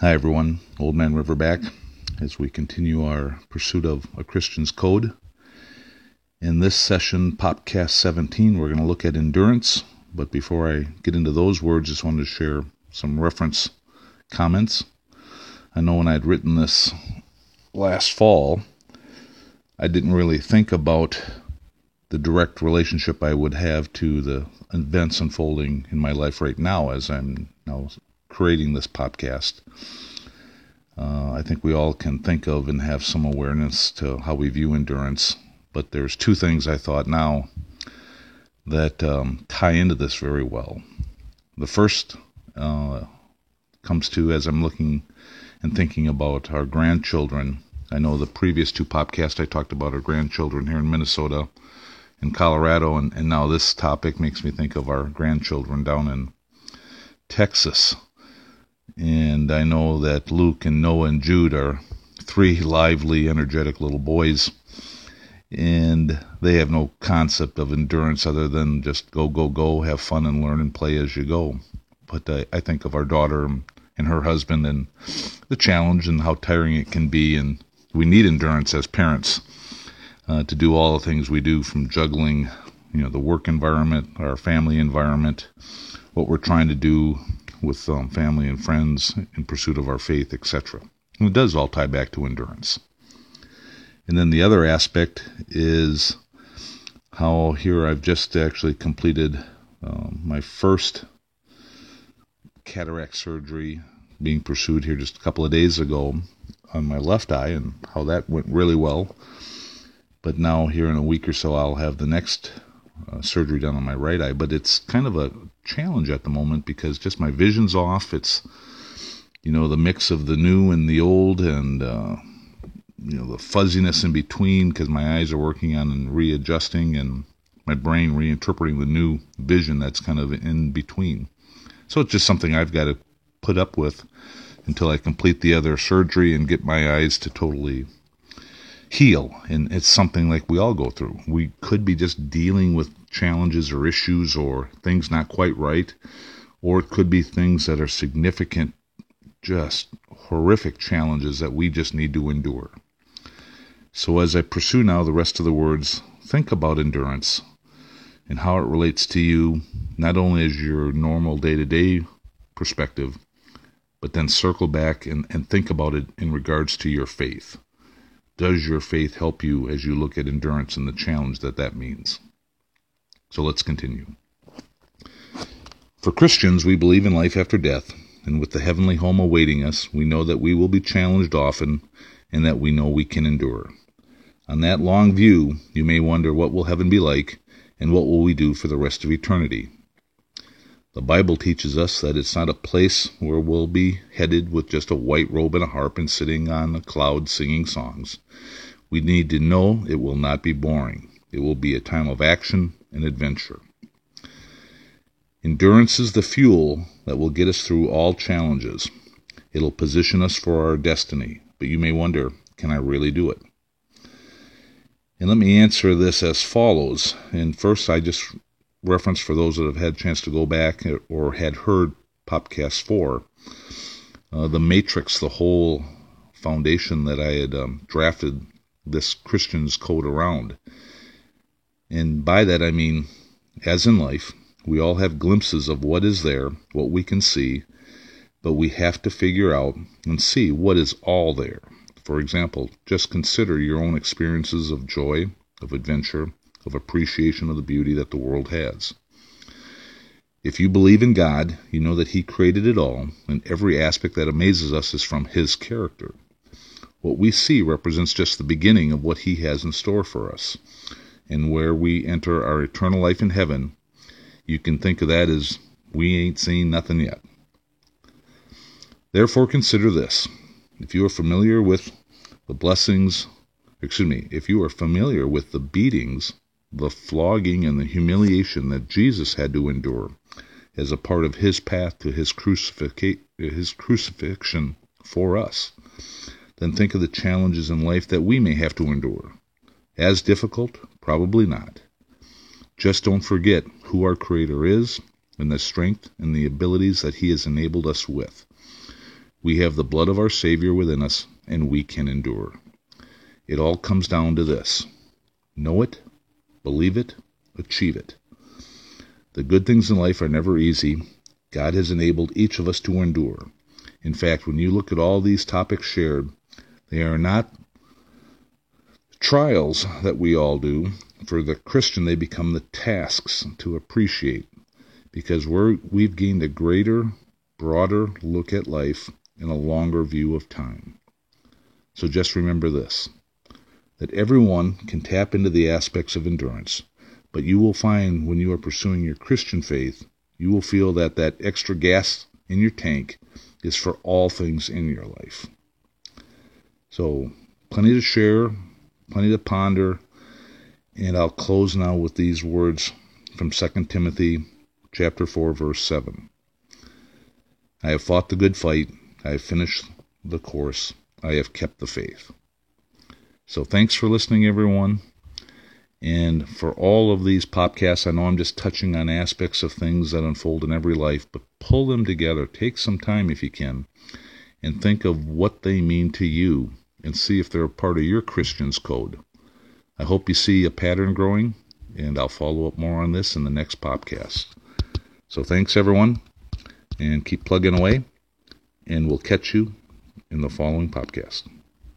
Hi, everyone. Old Man River back as we continue our pursuit of a Christian's code. In this session, Popcast 17, we're going to look at endurance. But before I get into those words, just wanted to share some reference comments. I know when I'd written this last fall, I didn't really think about the direct relationship I would have to the events unfolding in my life right now as I'm now creating this podcast. Uh, I think we all can think of and have some awareness to how we view endurance. But there's two things I thought now that um, tie into this very well. The first uh, comes to as I'm looking and thinking about our grandchildren. I know the previous two podcasts I talked about our grandchildren here in Minnesota and Colorado, and, and now this topic makes me think of our grandchildren down in Texas. And I know that Luke and Noah and Jude are three lively, energetic little boys. And they have no concept of endurance other than just go, go, go, have fun and learn and play as you go. But I, I think of our daughter and her husband and the challenge and how tiring it can be. And we need endurance as parents uh, to do all the things we do from juggling, you know, the work environment, our family environment, what we're trying to do with um, family and friends in pursuit of our faith, etc. And it does all tie back to endurance. And then the other aspect is how here I've just actually completed um, my first cataract surgery being pursued here just a couple of days ago on my left eye and how that went really well. But now, here in a week or so, I'll have the next uh, surgery done on my right eye. But it's kind of a challenge at the moment because just my vision's off. It's you know the mix of the new and the old, and uh, you know the fuzziness in between because my eyes are working on and readjusting, and my brain reinterpreting the new vision that's kind of in between. So it's just something I've got to put up with until I complete the other surgery and get my eyes to totally heal. And it's something like we all go through. We could be just dealing with challenges or issues or things not quite right, or it could be things that are significant, just horrific challenges that we just need to endure. So, as I pursue now the rest of the words, think about endurance and how it relates to you, not only as your normal day to day perspective, but then circle back and, and think about it in regards to your faith. Does your faith help you as you look at endurance and the challenge that that means? So let's continue. For Christians, we believe in life after death, and with the heavenly home awaiting us, we know that we will be challenged often and that we know we can endure. On that long view, you may wonder what will heaven be like and what will we do for the rest of eternity. The Bible teaches us that it's not a place where we'll be headed with just a white robe and a harp and sitting on a cloud singing songs. We need to know it will not be boring. It will be a time of action and adventure. Endurance is the fuel that will get us through all challenges. It'll position us for our destiny. But you may wonder, can I really do it? And let me answer this as follows. And first, I just reference for those that have had a chance to go back or had heard Popcast 4, uh, the matrix, the whole foundation that I had um, drafted this Christian's code around. And by that I mean, as in life, we all have glimpses of what is there, what we can see, but we have to figure out and see what is all there. For example, just consider your own experiences of joy, of adventure, of appreciation of the beauty that the world has. If you believe in God, you know that He created it all, and every aspect that amazes us is from His character. What we see represents just the beginning of what He has in store for us. And where we enter our eternal life in heaven, you can think of that as we ain't seen nothing yet. Therefore, consider this. If you are familiar with the blessings, excuse me, if you are familiar with the beatings the flogging and the humiliation that Jesus had to endure as a part of his path to his, his crucifixion for us, then think of the challenges in life that we may have to endure. As difficult? Probably not. Just don't forget who our Creator is and the strength and the abilities that He has enabled us with. We have the blood of our Savior within us, and we can endure. It all comes down to this know it, believe it, achieve it. The good things in life are never easy. God has enabled each of us to endure. In fact, when you look at all these topics shared, they are not trials that we all do. For the Christian, they become the tasks to appreciate because we're, we've gained a greater, broader look at life and a longer view of time. So just remember this that everyone can tap into the aspects of endurance, but you will find when you are pursuing your Christian faith, you will feel that that extra gas in your tank is for all things in your life. So, plenty to share, plenty to ponder, and I'll close now with these words from 2 Timothy chapter 4 verse 7. I have fought the good fight, I have finished the course, I have kept the faith. So thanks for listening, everyone. And for all of these podcasts, I know I'm just touching on aspects of things that unfold in every life, but pull them together. Take some time if you can and think of what they mean to you and see if they're a part of your Christian's code. I hope you see a pattern growing, and I'll follow up more on this in the next podcast. So thanks, everyone, and keep plugging away, and we'll catch you in the following podcast.